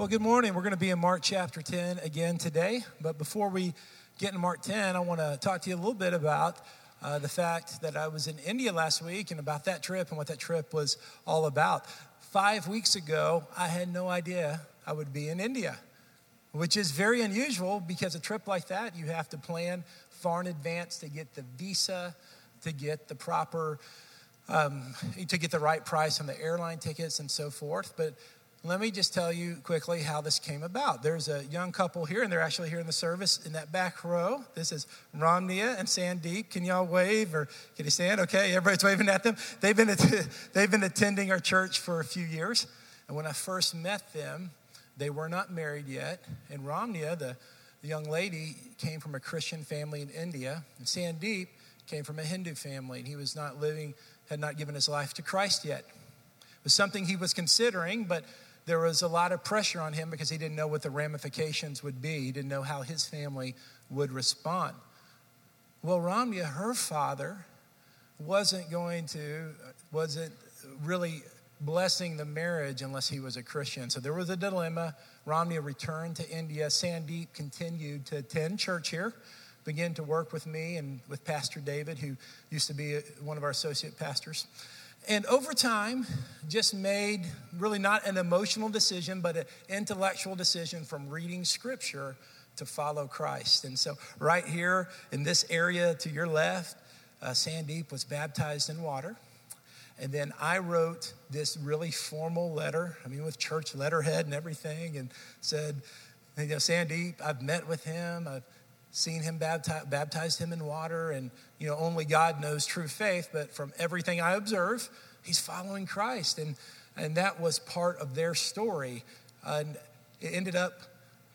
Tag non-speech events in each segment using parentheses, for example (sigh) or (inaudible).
Well, good morning. We're going to be in Mark chapter 10 again today. But before we get in Mark 10, I want to talk to you a little bit about uh, the fact that I was in India last week and about that trip and what that trip was all about. Five weeks ago, I had no idea I would be in India, which is very unusual because a trip like that, you have to plan far in advance to get the visa, to get the proper, um, to get the right price on the airline tickets and so forth. But let me just tell you quickly how this came about. There's a young couple here, and they're actually here in the service in that back row. This is Ramya and Sandeep. Can y'all wave or can you stand? Okay, everybody's waving at them. They've been, (laughs) they've been attending our church for a few years. And when I first met them, they were not married yet. And Ramya, the, the young lady, came from a Christian family in India. And Sandeep came from a Hindu family, and he was not living, had not given his life to Christ yet. It was something he was considering, but there was a lot of pressure on him because he didn't know what the ramifications would be. He didn't know how his family would respond. Well, Ramya, her father, wasn't going to, wasn't really blessing the marriage unless he was a Christian. So there was a dilemma. Ramya returned to India. Sandeep continued to attend church here, began to work with me and with Pastor David, who used to be one of our associate pastors. And over time, just made really not an emotional decision, but an intellectual decision from reading scripture to follow Christ. And so, right here in this area to your left, uh, Sandeep was baptized in water. And then I wrote this really formal letter, I mean, with church letterhead and everything, and said, you know, Sandeep, I've met with him. I've seen him baptize, baptized him in water, and you know only God knows true faith. But from everything I observe, he's following Christ, and and that was part of their story. And it ended up.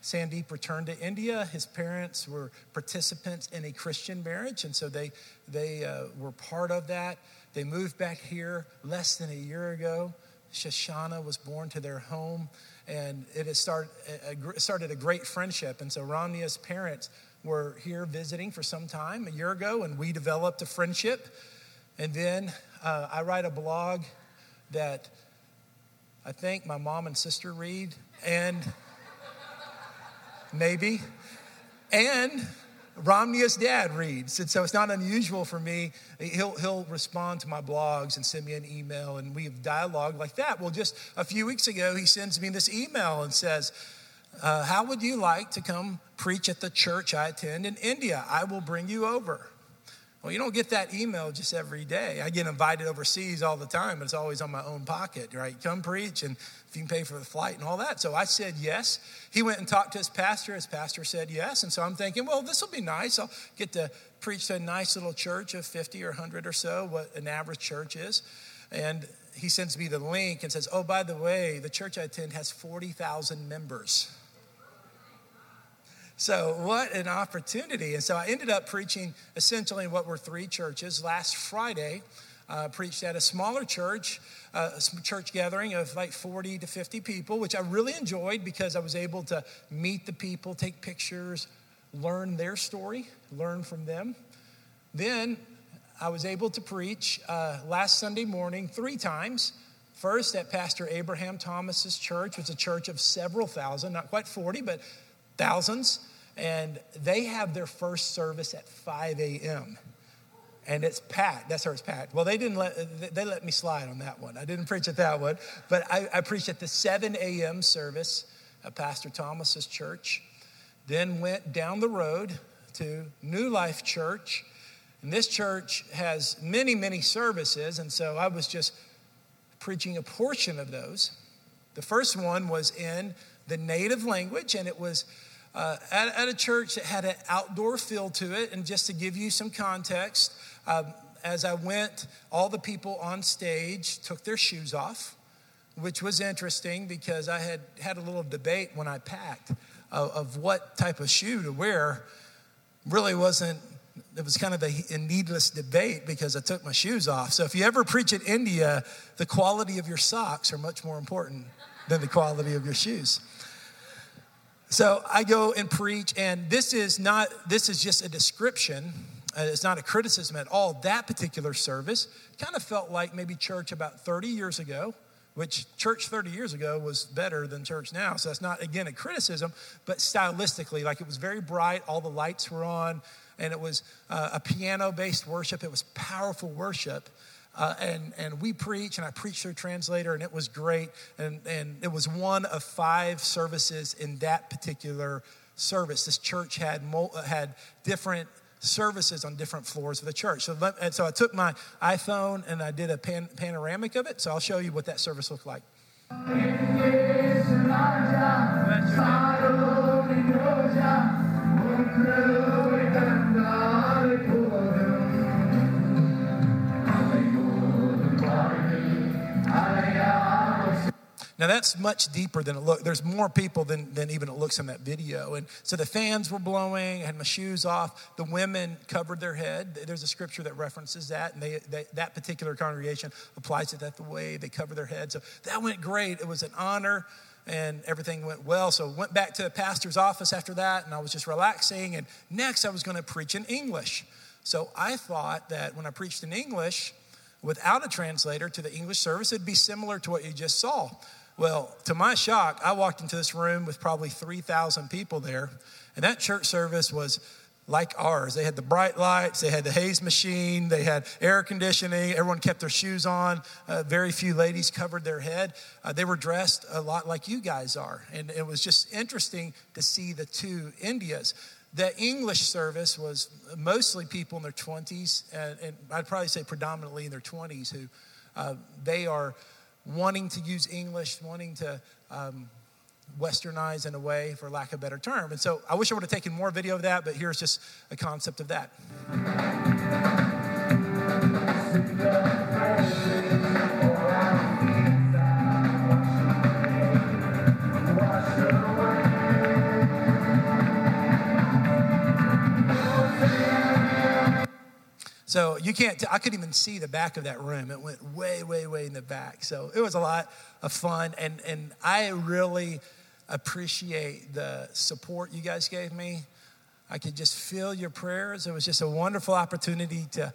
Sandeep returned to India. His parents were participants in a Christian marriage, and so they they uh, were part of that. They moved back here less than a year ago. Shoshana was born to their home, and it has started a, started a great friendship. And so Ramya's parents were here visiting for some time a year ago, and we developed a friendship. And then uh, I write a blog that I think my mom and sister read, and maybe, and Ramya's dad reads. And so it's not unusual for me. He'll, he'll respond to my blogs and send me an email, and we have dialogue like that. Well, just a few weeks ago, he sends me this email and says, uh, How would you like to come preach at the church I attend in India? I will bring you over. Well, you don't get that email just every day. I get invited overseas all the time, but it's always on my own pocket, right? Come preach, and if you can pay for the flight and all that. So I said yes. He went and talked to his pastor. His pastor said yes. And so I'm thinking, well, this will be nice. I'll get to preach to a nice little church of 50 or 100 or so, what an average church is. And he sends me the link and says, oh, by the way, the church I attend has 40,000 members. So, what an opportunity. And so, I ended up preaching essentially in what were three churches. Last Friday, uh, preached at a smaller church, uh, a church gathering of like 40 to 50 people, which I really enjoyed because I was able to meet the people, take pictures, learn their story, learn from them. Then I was able to preach uh, last Sunday morning three times. First at Pastor Abraham Thomas's church, which is a church of several thousand, not quite 40, but thousands, and they have their first service at 5 a.m. And it's packed. That service packed. Well, they didn't let they let me slide on that one. I didn't preach at that one, but I, I preached at the 7 a.m. service at Pastor Thomas's church. Then went down the road to New Life Church. And this church has many, many services, and so I was just preaching a portion of those. The first one was in the native language, and it was uh, at, at, a church that had an outdoor feel to it. And just to give you some context, um, as I went, all the people on stage took their shoes off, which was interesting because I had had a little debate when I packed of, of what type of shoe to wear. Really wasn't it was kind of a, a, needless debate because I took my shoes off. So if you ever preach in India, the quality of your socks are much more important than the quality of your shoes. So I go and preach, and this is not, this is just a description. Uh, it's not a criticism at all. That particular service kind of felt like maybe church about 30 years ago which church 30 years ago was better than church now. So that's not, again, a criticism, but stylistically, like it was very bright, all the lights were on, and it was uh, a piano based worship. It was powerful worship. Uh, and, and we preach, and I preached through translator, and it was great. And, and it was one of five services in that particular service. This church had, had different services on different floors of the church. So, and so I took my iPhone and I did a pan, panoramic of it. So I'll show you what that service looked like. Now that's much deeper than it looks. There's more people than, than even it looks in that video. And so the fans were blowing, I had my shoes off. The women covered their head. There's a scripture that references that, and they, they, that particular congregation applies it that the way they cover their head. So that went great. It was an honor and everything went well. So went back to the pastor's office after that, and I was just relaxing. And next, I was going to preach in English. So I thought that when I preached in English, without a translator to the English service, it'd be similar to what you just saw. Well, to my shock, I walked into this room with probably 3,000 people there, and that church service was like ours. They had the bright lights, they had the haze machine, they had air conditioning, everyone kept their shoes on. Uh, very few ladies covered their head. Uh, they were dressed a lot like you guys are, and it was just interesting to see the two Indias. The English service was mostly people in their 20s, and, and I'd probably say predominantly in their 20s, who uh, they are wanting to use English, wanting to um, westernize in a way, for lack of a better term. And so I wish I would have taken more video of that, but here's just a concept of that. So you can't, I couldn't even see the back of that room. It went way, way, way in the back. So it was a lot of fun. And, and I really appreciate the support you guys gave me. I could just feel your prayers. It was just a wonderful opportunity to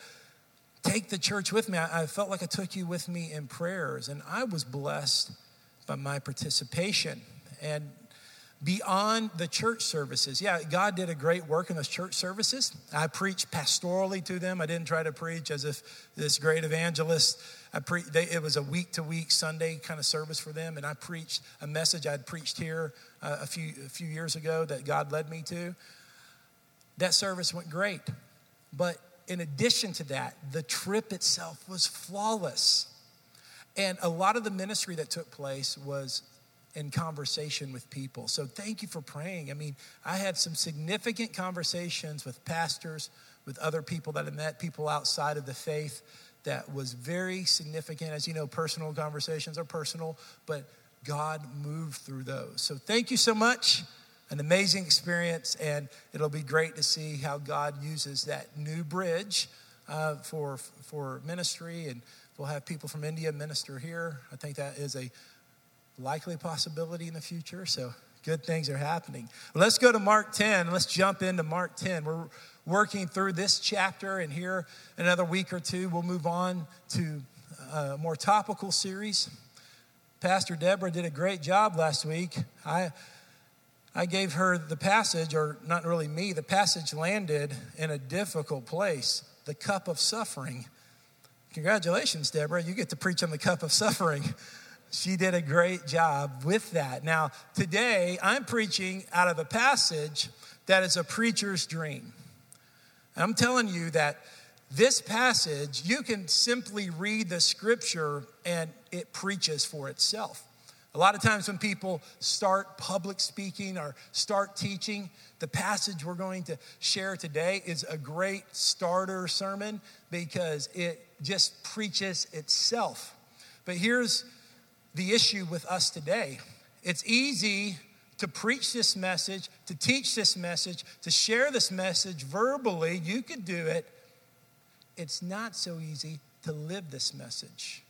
take the church with me. I, I felt like I took you with me in prayers, and I was blessed by my participation. And beyond the church services. Yeah, God did a great work in those church services. I preached pastorally to them. I didn't try to preach as if this great evangelist. I pre- they, it was a week to week Sunday kind of service for them, and I preached a message I'd preached here uh, a few a few years ago that God led me to. That service went great, but in addition to that, the trip itself was flawless. And a lot of the ministry that took place was in conversation with people. So thank you for praying. I mean, I had some significant conversations with pastors, with other people that I met, people outside of the faith that was very significant. As you know, personal conversations are personal, but God moved through those. So thank you so much. An amazing experience, and it'll be great to see how God uses that new bridge uh, for, for ministry. And we'll have people from India minister here. I think that is a likely possibility in the future. So good things are happening. Let's go to Mark 10. Let's jump into Mark 10. We're working through this chapter, and here another week or two, we'll move on to uh, a more topical series. Pastor Deborah did a great job last week. I I gave her the passage, or not really me, the passage landed in a difficult place the cup of suffering. Congratulations, Deborah. You get to preach on the cup of suffering she did a great job with that. Now, today I'm preaching out of a passage that is a preacher's dream. And I'm telling you that this passage, you can simply read the scripture and it preaches for itself. A lot of times when people start public speaking or start teaching, the passage we're going to share today is a great starter sermon because it just preaches itself. But here's the issue with us today. It's easy to preach this message, to teach this message, to share this message verbally. You could do it. It's not so easy to live this message.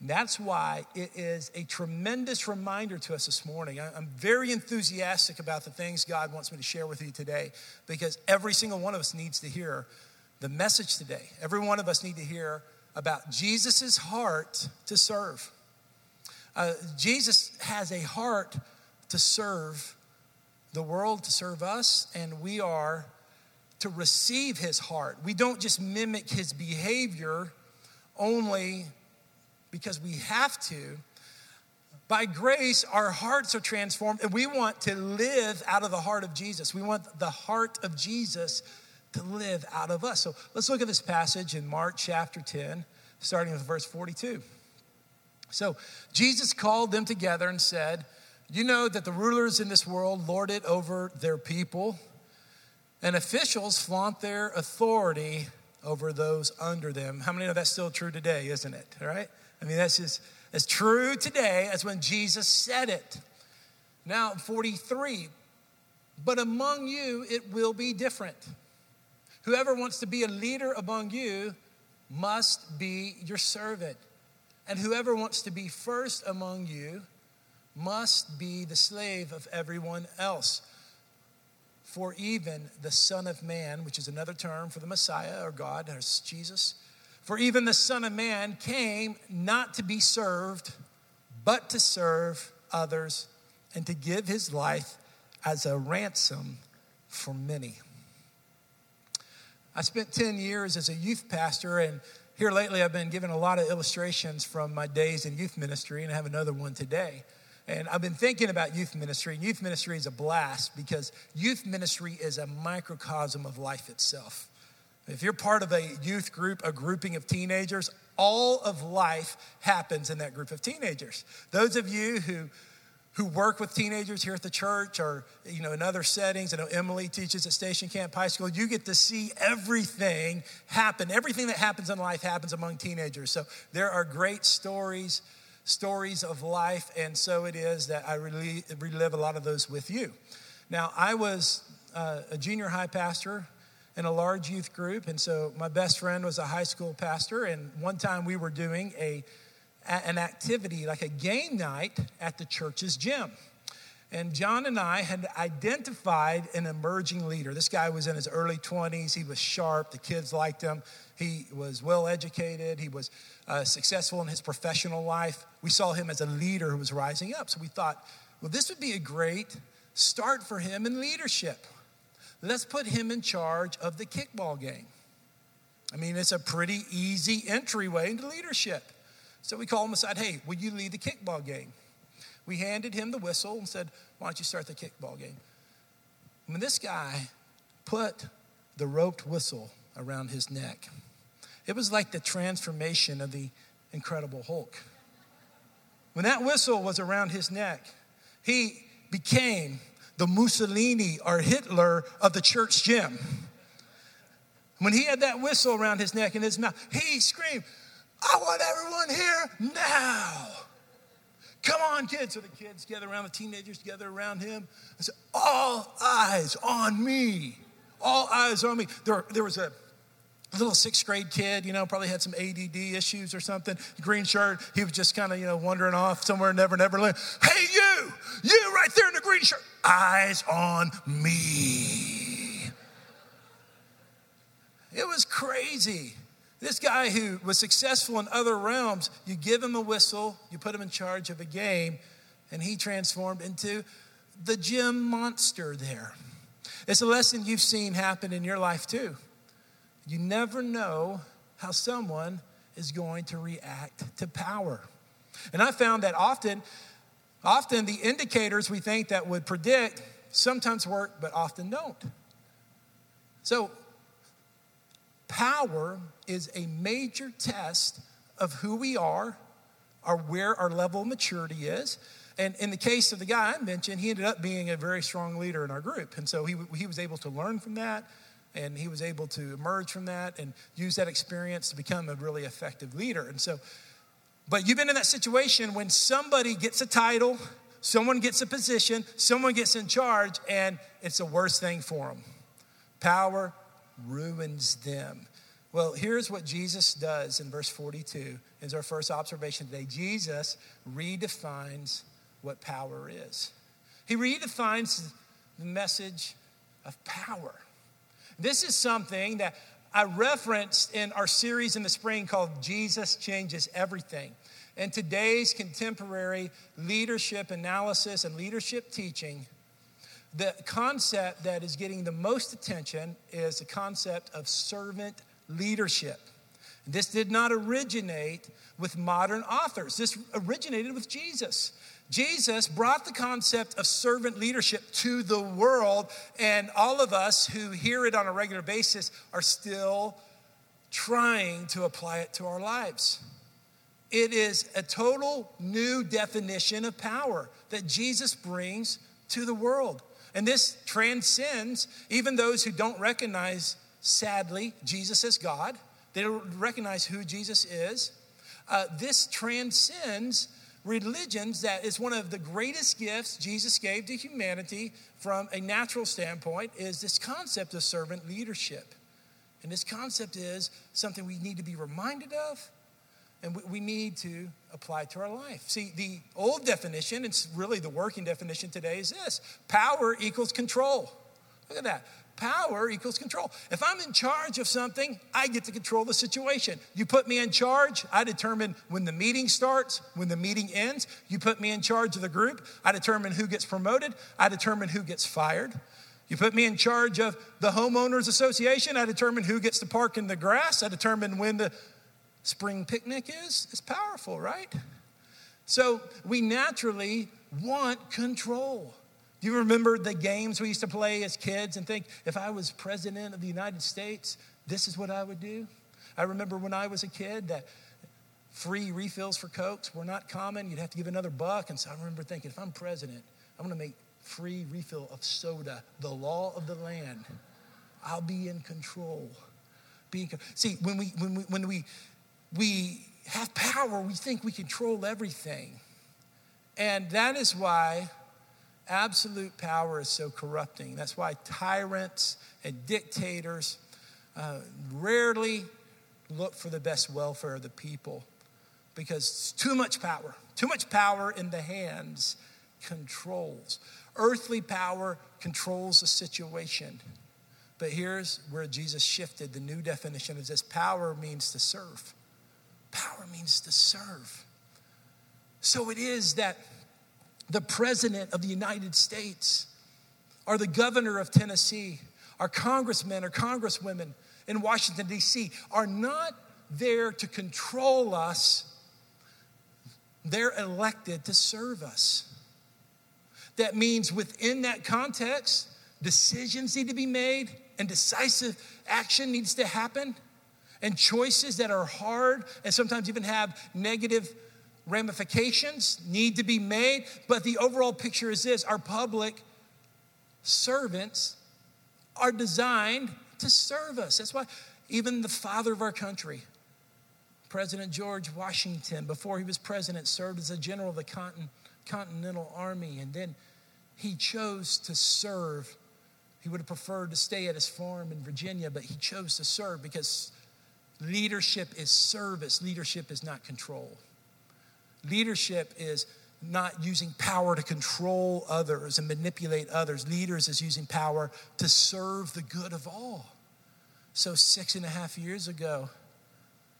And that's why it is a tremendous reminder to us this morning. I'm very enthusiastic about the things God wants me to share with you today because every single one of us needs to hear the message today. Every one of us need to hear about Jesus' heart to serve. Uh, Jesus has a heart to serve the world, to serve us, and we are to receive his heart. We don't just mimic his behavior only because we have to. By grace, our hearts are transformed, and we want to live out of the heart of Jesus. We want the heart of Jesus to live out of us. So let's look at this passage in Mark chapter 10, starting with verse 42. So Jesus called them together and said, You know that the rulers in this world lord it over their people, and officials flaunt their authority over those under them. How many know that's still true today, isn't it? All right? I mean, that's just as true today as when Jesus said it. Now, 43, but among you it will be different. Whoever wants to be a leader among you must be your servant. And whoever wants to be first among you must be the slave of everyone else. For even the Son of Man, which is another term for the Messiah or God or Jesus, for even the Son of Man came not to be served, but to serve others and to give his life as a ransom for many. I spent 10 years as a youth pastor, and here lately I've been given a lot of illustrations from my days in youth ministry, and I have another one today. And I've been thinking about youth ministry, and youth ministry is a blast because youth ministry is a microcosm of life itself. If you're part of a youth group, a grouping of teenagers, all of life happens in that group of teenagers. Those of you who who work with teenagers here at the church or you know in other settings. I know emily teaches at station camp high school. You get to see everything happen. Everything that happens in life happens among teenagers. So there are great stories stories of life and so it is that i relive a lot of those with you. Now i was uh, a junior high pastor in a large youth group and so my best friend was a high school pastor and one time we were doing a an activity, like a game night at the church's gym. And John and I had identified an emerging leader. This guy was in his early 20s. He was sharp. The kids liked him. He was well educated. He was uh, successful in his professional life. We saw him as a leader who was rising up. So we thought, well, this would be a great start for him in leadership. Let's put him in charge of the kickball game. I mean, it's a pretty easy entryway into leadership. So we called him aside, hey, will you lead the kickball game? We handed him the whistle and said, why don't you start the kickball game? When this guy put the roped whistle around his neck, it was like the transformation of the Incredible Hulk. When that whistle was around his neck, he became the Mussolini or Hitler of the church gym. When he had that whistle around his neck and his mouth, he screamed, I want everyone here now. Come on, kids. So the kids gather around, the teenagers gather around him. I said, All eyes on me. All eyes on me. There, there was a little sixth grade kid, you know, probably had some ADD issues or something. Green shirt. He was just kind of, you know, wandering off somewhere, never, never land. Hey, you, you right there in the green shirt. Eyes on me. It was crazy. This guy who was successful in other realms, you give him a whistle, you put him in charge of a game, and he transformed into the gym monster there. It's a lesson you've seen happen in your life too. You never know how someone is going to react to power. And I found that often, often the indicators we think that would predict sometimes work, but often don't. So Power is a major test of who we are, or where our level of maturity is. And in the case of the guy I mentioned, he ended up being a very strong leader in our group. And so he, he was able to learn from that, and he was able to emerge from that and use that experience to become a really effective leader. And so, but you've been in that situation when somebody gets a title, someone gets a position, someone gets in charge, and it's the worst thing for them. Power ruins them. Well, here's what Jesus does in verse 42 is our first observation today. Jesus redefines what power is. He redefines the message of power. This is something that I referenced in our series in the spring called Jesus Changes Everything. And today's contemporary leadership analysis and leadership teaching, the concept that is getting the most attention is the concept of servant leadership. This did not originate with modern authors. This originated with Jesus. Jesus brought the concept of servant leadership to the world, and all of us who hear it on a regular basis are still trying to apply it to our lives. It is a total new definition of power that Jesus brings to the world. And this transcends even those who don't recognize, sadly, Jesus as God. They don't recognize who Jesus is. Uh, this transcends religions that is one of the greatest gifts Jesus gave to humanity from a natural standpoint is this concept of servant leadership. And this concept is something we need to be reminded of and we need to apply to our life. See, the old definition, it's really the working definition today, is this power equals control. Look at that. Power equals control. If I'm in charge of something, I get to control the situation. You put me in charge, I determine when the meeting starts, when the meeting ends. You put me in charge of the group, I determine who gets promoted, I determine who gets fired. You put me in charge of the homeowners association, I determine who gets to park in the grass, I determine when the spring picnic is. It's powerful, right? So we naturally want control. Do you remember the games we used to play as kids and think, if I was president of the United States, this is what I would do? I remember when I was a kid that free refills for Cokes were not common. You'd have to give another buck. And so I remember thinking, if I'm president, I'm going to make free refill of soda the law of the land. I'll be in control. Be in, see, when we, when we, when we, we have power, we think we control everything. And that is why absolute power is so corrupting. That's why tyrants and dictators uh, rarely look for the best welfare of the people because it's too much power, too much power in the hands controls. Earthly power controls the situation. But here's where Jesus shifted the new definition of this power means to serve. Power means to serve. So it is that the President of the United States, or the governor of Tennessee, our congressmen or congresswomen in Washington, D.C., are not there to control us, they're elected to serve us. That means within that context, decisions need to be made and decisive action needs to happen, and choices that are hard and sometimes even have negative ramifications need to be made, but the overall picture is this our public servants are designed to serve us. That's why even the father of our country, President George Washington, before he was president, served as a general of the Continental Army, and then he chose to serve. He would have preferred to stay at his farm in Virginia, but he chose to serve because leadership is service, leadership is not control. Leadership is not using power to control others and manipulate others. Leaders is using power to serve the good of all. So, six and a half years ago,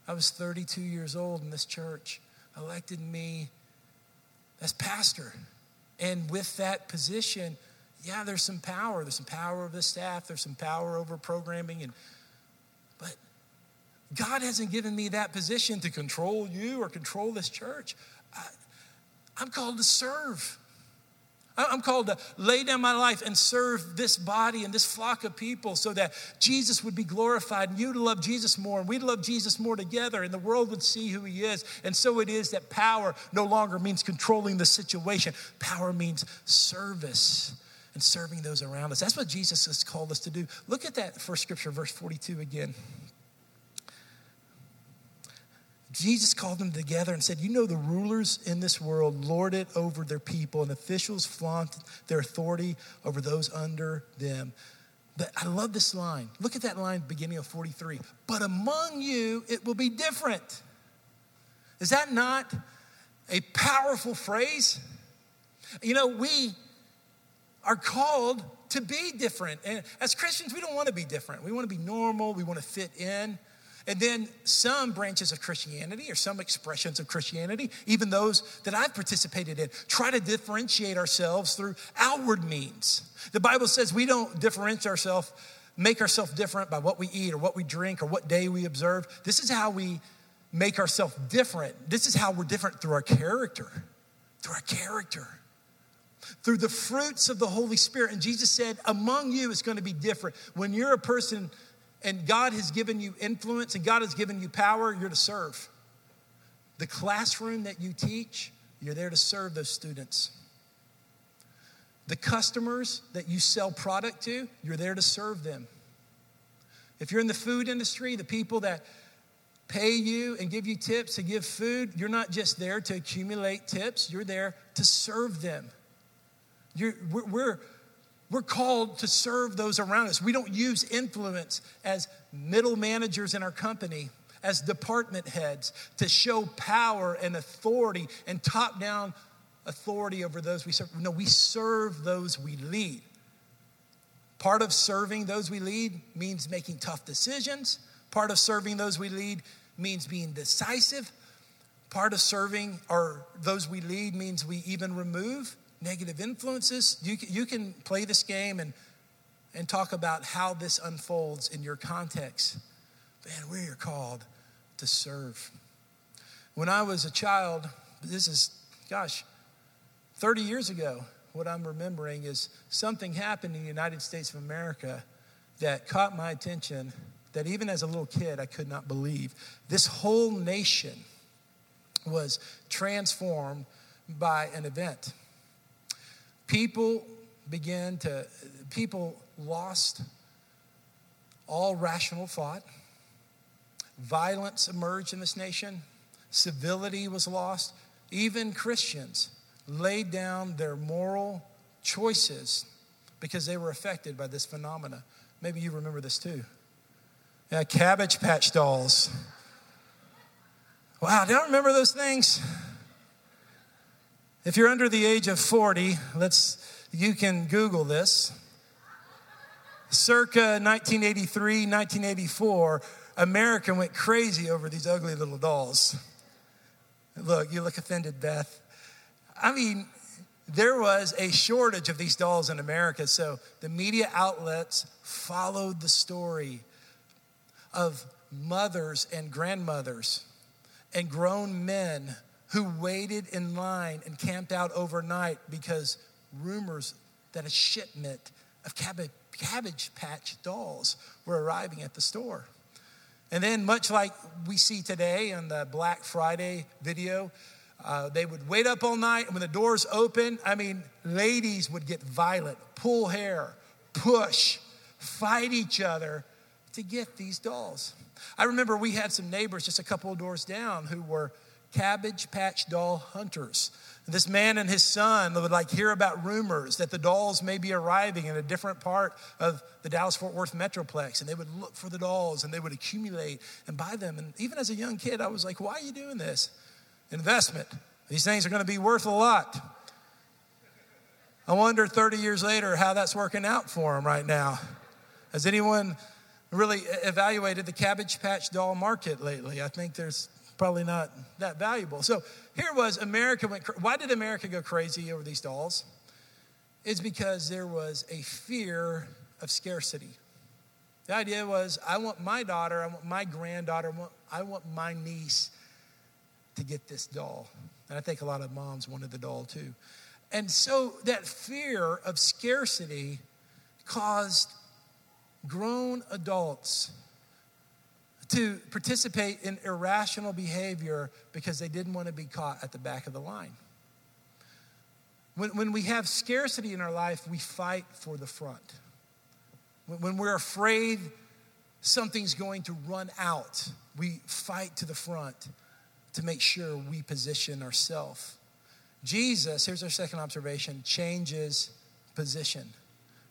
I was 32 years old, and this church elected me as pastor. And with that position, yeah, there's some power. There's some power over the staff, there's some power over programming, and God hasn't given me that position to control you or control this church. I, am called to serve. I'm called to lay down my life and serve this body and this flock of people so that Jesus would be glorified and you'd love Jesus more and we'd love Jesus more together and the world would see who he is. And so it is that power no longer means controlling the situation, power means service and serving those around us. That's what Jesus has called us to do. Look at that first scripture, verse 42 again. Jesus called them together and said, You know, the rulers in this world lord it over their people, and officials flaunt their authority over those under them. But I love this line. Look at that line beginning of 43. But among you, it will be different. Is that not a powerful phrase? You know, we are called to be different. And as Christians, we don't want to be different. We want to be normal, we want to fit in. And then some branches of Christianity or some expressions of Christianity, even those that I've participated in, try to differentiate ourselves through outward means. The Bible says we don't differentiate ourselves, make ourselves different by what we eat or what we drink or what day we observe. This is how we make ourselves different. This is how we're different through our character, through our character, through the fruits of the Holy Spirit. And Jesus said, among you, it's going to be different. When you're a person and God has given you influence and God has given you power, you're to serve. The classroom that you teach, you're there to serve those students. The customers that you sell product to, you're there to serve them. If you're in the food industry, the people that pay you and give you tips to give food, you're not just there to accumulate tips, you're there to serve them. You're, we're, we're called to serve those around us. We don't use influence as middle managers in our company, as department heads, to show power and authority and top down authority over those we serve. No, we serve those we lead. Part of serving those we lead means making tough decisions. Part of serving those we lead means being decisive. Part of serving or those we lead means we even remove negative influences. You, you can play this game and, and talk about how this unfolds in your context. Man, we're called to serve. When I was a child, this is, gosh, 30 years ago, what I'm remembering is something happened in the United States of America that caught my attention that even as a little kid, I could not believe. This whole nation was transformed by an event people began to, people lost all rational thought. Violence emerged in this nation. Civility was lost. Even Christians laid down their moral choices because they were affected by this phenomena. Maybe you remember this too. Yeah, Cabbage Patch dolls. Wow, do you remember those things? If you're under the age of 40, let's you can Google this. Circa 1983, 1984, America went crazy over these ugly little dolls. Look, you look offended, Beth. I mean, there was a shortage of these dolls in America, so the media outlets followed the story of mothers and grandmothers and grown men who waited in line and camped out overnight because rumors that a shipment of cabbage, cabbage patch dolls were arriving at the store. And then, much like we see today on the Black Friday video, uh, they would wait up all night, and when the doors open, I mean, ladies would get violent, pull hair, push, fight each other to get these dolls. I remember we had some neighbors just a couple of doors down who were Cabbage Patch Doll hunters. This man and his son would like hear about rumors that the dolls may be arriving in a different part of the Dallas Fort Worth Metroplex, and they would look for the dolls and they would accumulate and buy them. And even as a young kid, I was like, why are you doing this? Investment. These things are going to be worth a lot. I wonder 30 years later how that's working out for him right now. Has anyone really evaluated the Cabbage Patch doll market lately? I think there's probably not that valuable. So here was America went. Why did America go crazy over these dolls? It's because there was a fear of scarcity. The idea was, I want my daughter, I want my granddaughter, I want, I want my niece to get this doll. And I think a lot of moms wanted the doll too. And so that fear of scarcity caused grown adults to participate in irrational behavior because they didn't want to be caught at the back of the line. When, when we have scarcity in our life, we fight for the front. When, when we're afraid something's going to run out, we fight to the front to make sure we position ourselves. Jesus, here's our second observation, changes position.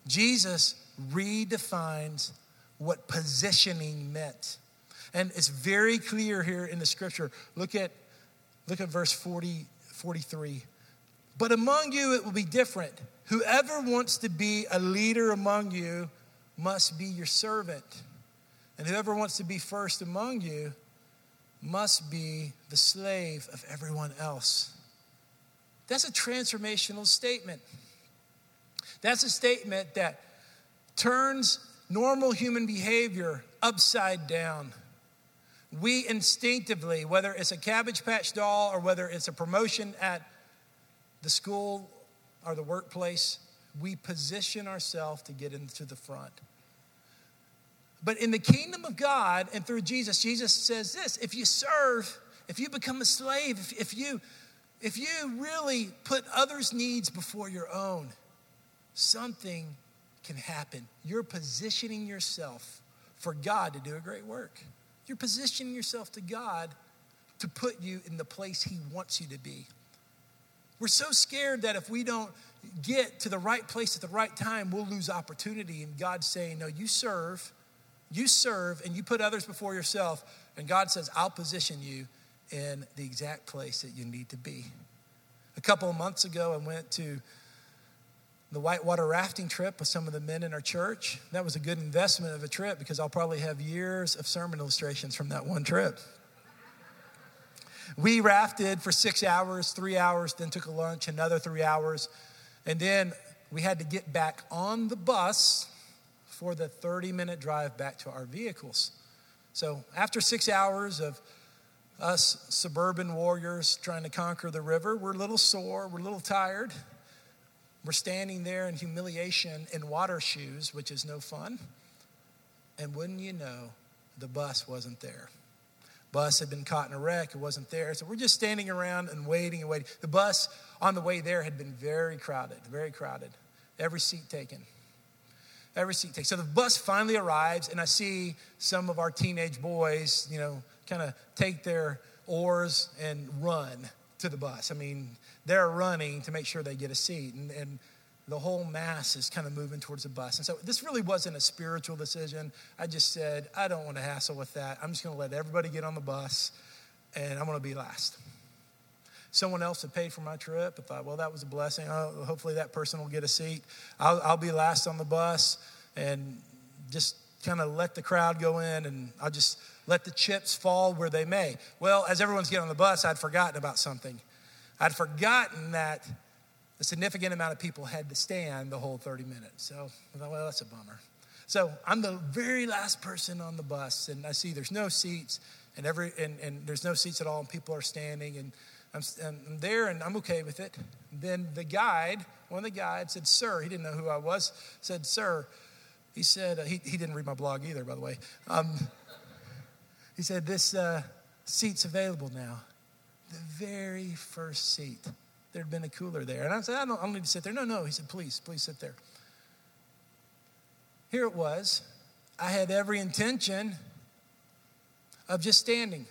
Jesus redefines what positioning meant. And it's very clear here in the scripture. Look at, look at verse 40, 43. But among you it will be different. Whoever wants to be a leader among you must be your servant. And whoever wants to be first among you must be the slave of everyone else. That's a transformational statement. That's a statement that turns normal human behavior upside down. We instinctively, whether it's a Cabbage Patch doll or whether it's a promotion at the school or the workplace, we position ourselves to get into the front. But in the kingdom of God and through Jesus, Jesus says this if you serve, if you become a slave, if, if, you, if you really put others' needs before your own, something can happen. You're positioning yourself for God to do a great work. You're positioning yourself to God to put you in the place He wants you to be. We're so scared that if we don't get to the right place at the right time, we'll lose opportunity. And God's saying, No, you serve you serve and you put others before yourself, and God says, I'll position you in the exact place that you need to be. A couple of months ago, I went to the whitewater rafting trip with some of the men in our church. That was a good investment of a trip because I'll probably have years of sermon illustrations from that one trip. We rafted for six hours, three hours, then took a lunch, another three hours, and then we had to get back on the bus for the 30 minute drive back to our vehicles. So, after six hours of us suburban warriors trying to conquer the river, we're a little sore, we're a little tired. We're standing there in humiliation in water shoes, which is no fun. And wouldn't you know, the bus wasn't there. Bus had been caught in a wreck, it wasn't there. So we're just standing around and waiting and waiting. The bus on the way there had been very crowded, very crowded. Every seat taken every seat taken. So the bus finally arrives, and I see some of our teenage boys, you know, kind of take their oars and run to the bus. I mean, they're running to make sure they get a seat, and, and the whole mass is kind of moving towards the bus. And so this really wasn't a spiritual decision. I just said, I don't want to hassle with that. I'm just going to let everybody get on the bus, and I'm going to be last. Someone else had paid for my trip. I thought, well, that was a blessing. Oh, hopefully that person will get a seat. I'll, I'll be last on the bus and just kind of let the crowd go in and I'll just let the chips fall where they may. Well, as everyone's getting on the bus, I'd forgotten about something. I'd forgotten that a significant amount of people had to stand the whole 30 minutes. So I thought, well, that's a bummer. So I'm the very last person on the bus, and I see there's no seats, and every and, and there's no seats at all, and people are standing, and I'm, I'm there and I'm okay with it. Then the guide, one of the guides said, Sir, he didn't know who I was, said, Sir, he said, uh, he, he didn't read my blog either, by the way. Um, he said, This uh, seat's available now. The very first seat. There'd been a cooler there. And I said, I don't, I don't need to sit there. No, no. He said, Please, please sit there. Here it was. I had every intention of just standing.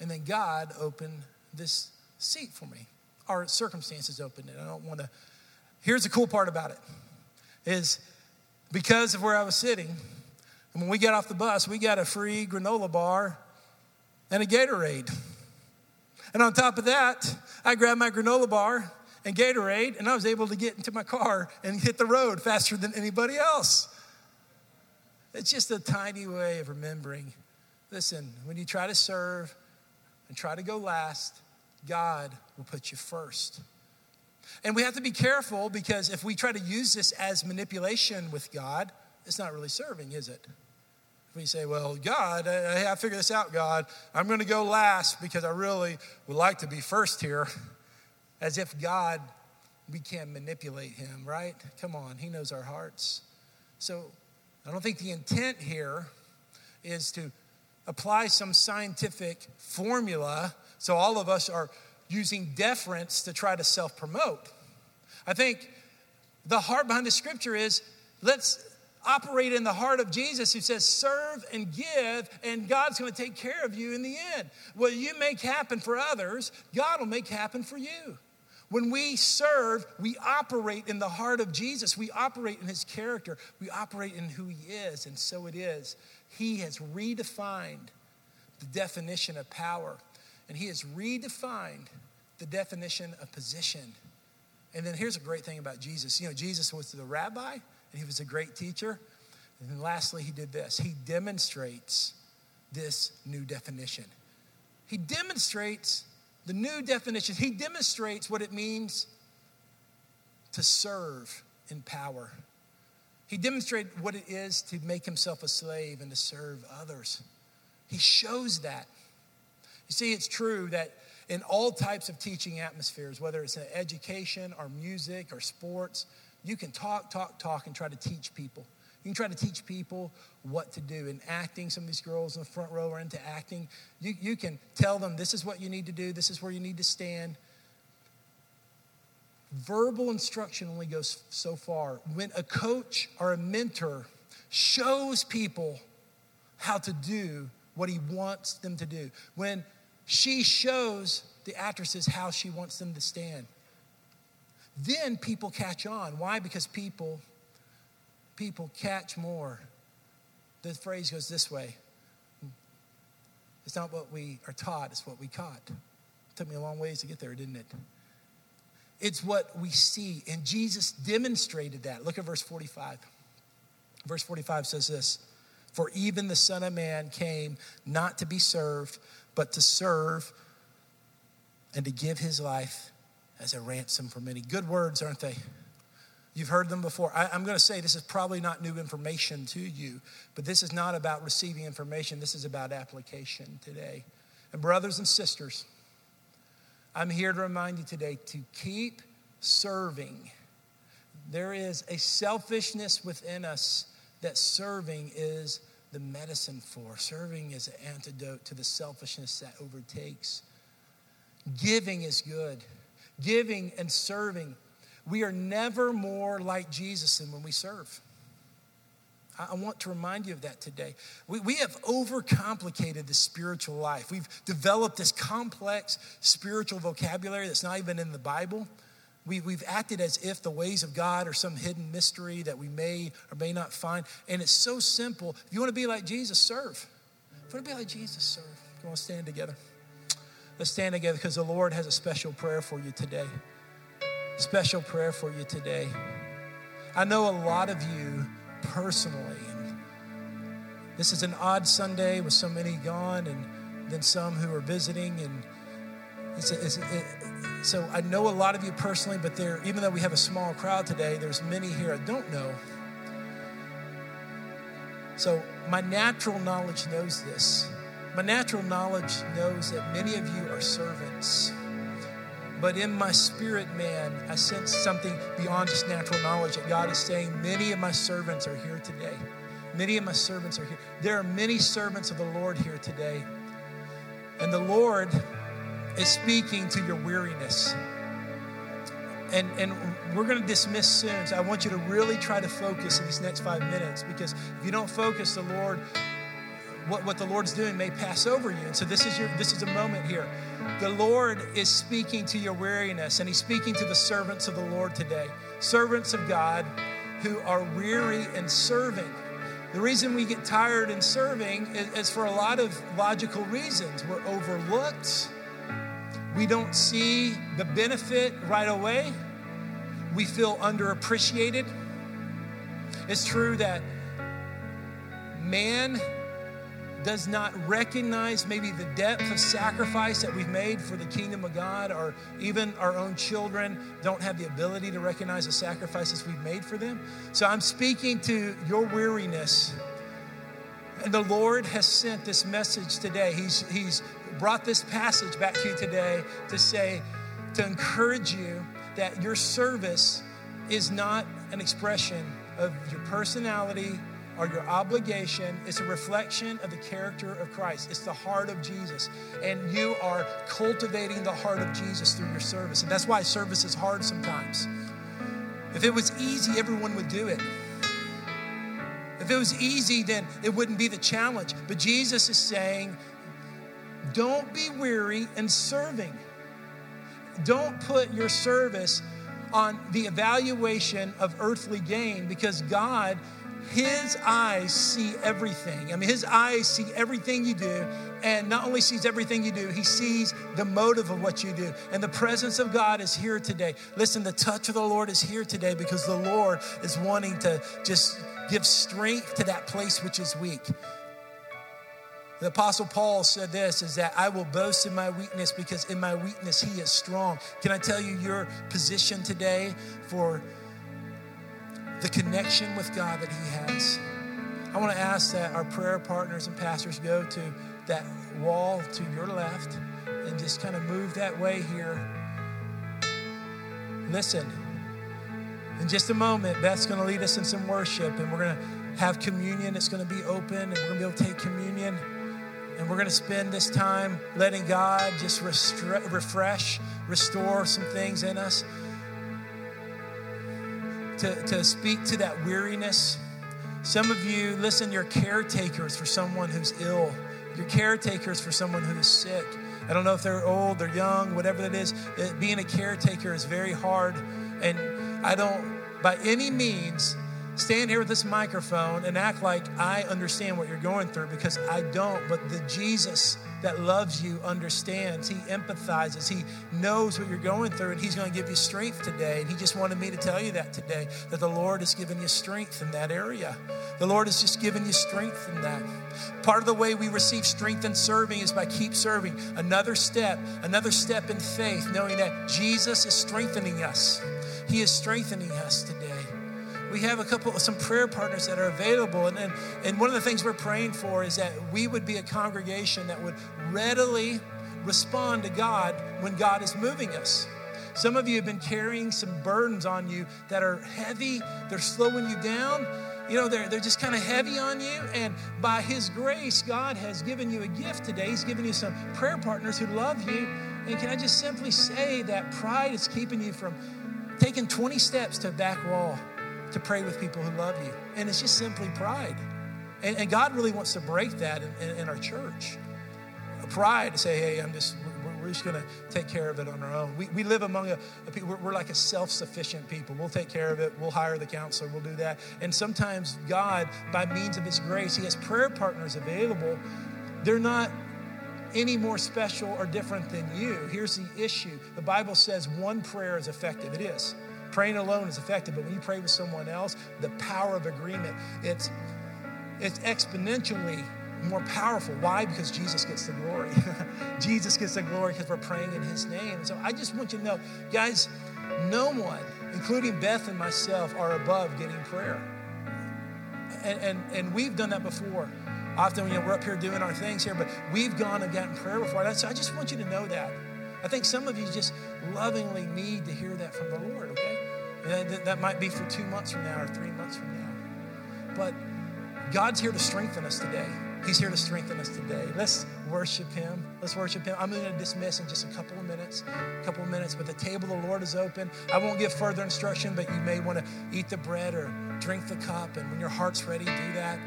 And then God opened this seat for me. Our circumstances opened it. I don't want to. Here's the cool part about it is because of where I was sitting, and when we got off the bus, we got a free granola bar and a Gatorade. And on top of that, I grabbed my granola bar and Gatorade, and I was able to get into my car and hit the road faster than anybody else. It's just a tiny way of remembering. Listen, when you try to serve and try to go last, God will put you first. And we have to be careful because if we try to use this as manipulation with God, it's not really serving, is it? We say, well, God, I, I figured this out, God. I'm going to go last because I really would like to be first here. (laughs) As if God, we can't manipulate him, right? Come on, he knows our hearts. So I don't think the intent here is to apply some scientific formula so all of us are using deference to try to self promote. I think the heart behind the scripture is let's operate in the heart of Jesus who says, serve and give, and God's going to take care of you in the end. What you make happen for others, God will make happen for you. When we serve, we operate in the heart of Jesus. We operate in his character. We operate in who he is, and so it is. He has redefined the definition of power, and he has redefined the definition of position. And then here's a great thing about Jesus. You know, Jesus was the rabbi, and he was a great teacher. And lastly, he did this he demonstrates this new definition. He demonstrates the new definition. He demonstrates what it means to serve in power. He demonstrated what it is to make himself a slave and to serve others. He shows that. You see, it's true that in all types of teaching atmospheres, whether it's in education or music or sports, you can talk, talk, talk and try to teach people. You can try to teach people what to do. In acting, some of these girls in the front row are into acting. You, you can tell them this is what you need to do, this is where you need to stand. Verbal instruction only goes so far. When a coach or a mentor shows people how to do what he wants them to do, when she shows the actresses how she wants them to stand, then people catch on. Why? Because people people catch more. The phrase goes this way It's not what we are taught, it's what we caught. It took me a long ways to get there, didn't it? It's what we see. And Jesus demonstrated that. Look at verse 45. Verse 45 says this For even the Son of Man came not to be served, but to serve and to give his life as a ransom for many. Good words, aren't they? You've heard them before. I, am going to say this is probably not new information to you, but this is not about receiving information. This is about application today. And, brothers and sisters, I'm here to remind you today to keep serving. There is a selfishness within us that serving is the medicine for. Serving is an antidote to the selfishness that overtakes. Giving is good. Giving and serving we are never more like Jesus than when we serve. I want to remind you of that today. We, we have overcomplicated the spiritual life. We've developed this complex spiritual vocabulary that's not even in the Bible. We, we've acted as if the ways of God are some hidden mystery that we may or may not find. And it's so simple. If you want to be like Jesus, serve. If you want to be like Jesus, serve. Come on, stand together. Let's stand together because the Lord has a special prayer for you today special prayer for you today. I know a lot of you personally, and this is an odd Sunday with so many gone and then some who are visiting. And it's, a, it's a, it, so I know a lot of you personally, but there, even though we have a small crowd today, there's many here I don't know. So my natural knowledge knows this. My natural knowledge knows that many of you are servants. But in my spirit, man, I sense something beyond just natural knowledge that God is saying, many of my servants are here today. Many of my servants are here. There are many servants of the Lord here today. And the Lord is speaking to your weariness. And, and we're going to dismiss soon. So I want you to really try to focus in these next five minutes because if you don't focus, the Lord, what, what the Lord's doing may pass over you. And so this is your this is a moment here. The Lord is speaking to your weariness, and He's speaking to the servants of the Lord today, servants of God who are weary and serving. The reason we get tired in serving is, is for a lot of logical reasons. We're overlooked, we don't see the benefit right away, we feel underappreciated. It's true that man does not recognize maybe the depth of sacrifice that we've made for the kingdom of God, or even our own children don't have the ability to recognize the sacrifices we've made for them. So I'm speaking to your weariness. And the Lord has sent this message today. He's, he's brought this passage back to you today to say, to encourage you that your service is not an expression of your personality or your obligation is a reflection of the character of Christ. It's the heart of Jesus. And you are cultivating the heart of Jesus through your service. And that's why service is hard sometimes. If it was easy, everyone would do it. If it was easy, then it wouldn't be the challenge. But Jesus is saying, don't be weary in serving. Don't put your service on the evaluation of earthly gain because God his eyes see everything. I mean, his eyes see everything you do. And not only sees everything you do, he sees the motive of what you do. And the presence of God is here today. Listen, the touch of the Lord is here today because the Lord is wanting to just give strength to that place which is weak. The apostle Paul said this is that I will boast in my weakness because in my weakness he is strong. Can I tell you your position today for the connection with God that he has? I want to ask that our prayer partners and pastors go to that wall to your left and just kind of move that way here. Listen, in just a moment, Beth's going to lead us in some worship and we're going to have communion. It's going to be open and we're going to be able to take communion. And we're going to spend this time letting God just restre- refresh, restore some things in us. To, to speak to that weariness. Some of you, listen, you're caretakers for someone who's ill. You're caretakers for someone who is sick. I don't know if they're old, they're young, whatever that is. Being a caretaker is very hard. And I don't, by any means, stand here with this microphone and act like I understand what you're going through because I don't. But the Jesus that loves you understands. He empathizes. He knows what you're going through, and He's going to give you strength today. And He just wanted me to tell you that today that the Lord has given you strength in that area. The Lord has just given you strength in that. Part of the way we receive strength in serving is by keep serving. Another step, another step in faith, knowing that Jesus is strengthening us. He is strengthening us today we have a couple some prayer partners that are available and, and, and one of the things we're praying for is that we would be a congregation that would readily respond to god when god is moving us. Some of you have been carrying some burdens on you that are heavy they're slowing you down you know they're, they're just kind of heavy on you and by his grace god has given you a gift today. He's given you some prayer partners who love you and can i just simply say that pride is keeping you from taking 20 steps to back wall to pray with people who love you. And it's just simply pride. And, and God really wants to break that in, in, in our church. Pride to say, hey, I'm just, we're, we're just going to take care of it on our own. We, we live among a, a people, we're, we're like a self sufficient people. We'll take care of it. We'll hire the counselor. We'll do that. And sometimes God, by means of His grace, He has prayer partners available. They're not any more special or different than you. Here's the issue the Bible says one prayer is effective. It is. Praying alone is effective, but when you pray with someone else, the power of agreement, it's it's exponentially more powerful. Why? Because Jesus gets the glory. (laughs) Jesus gets the glory because we're praying in his name. And so I just want you to know, guys, no one, including Beth and myself, are above getting prayer. And, and, and we've done that before. Often, you know, we're up here doing our things here, but we've gone and gotten prayer before. So I just want you to know that. I think some of you just lovingly need to hear that from the Lord, okay? Uh, that, that might be for two months from now or three months from now. But God's here to strengthen us today. He's here to strengthen us today. Let's worship Him. Let's worship Him. I'm going to dismiss in just a couple of minutes. A couple of minutes, but the table of the Lord is open. I won't give further instruction, but you may want to eat the bread or drink the cup. And when your heart's ready, do that.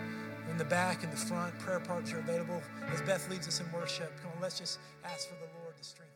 In the back and the front, prayer parts are available. As Beth leads us in worship, come on, let's just ask for the Lord to strengthen.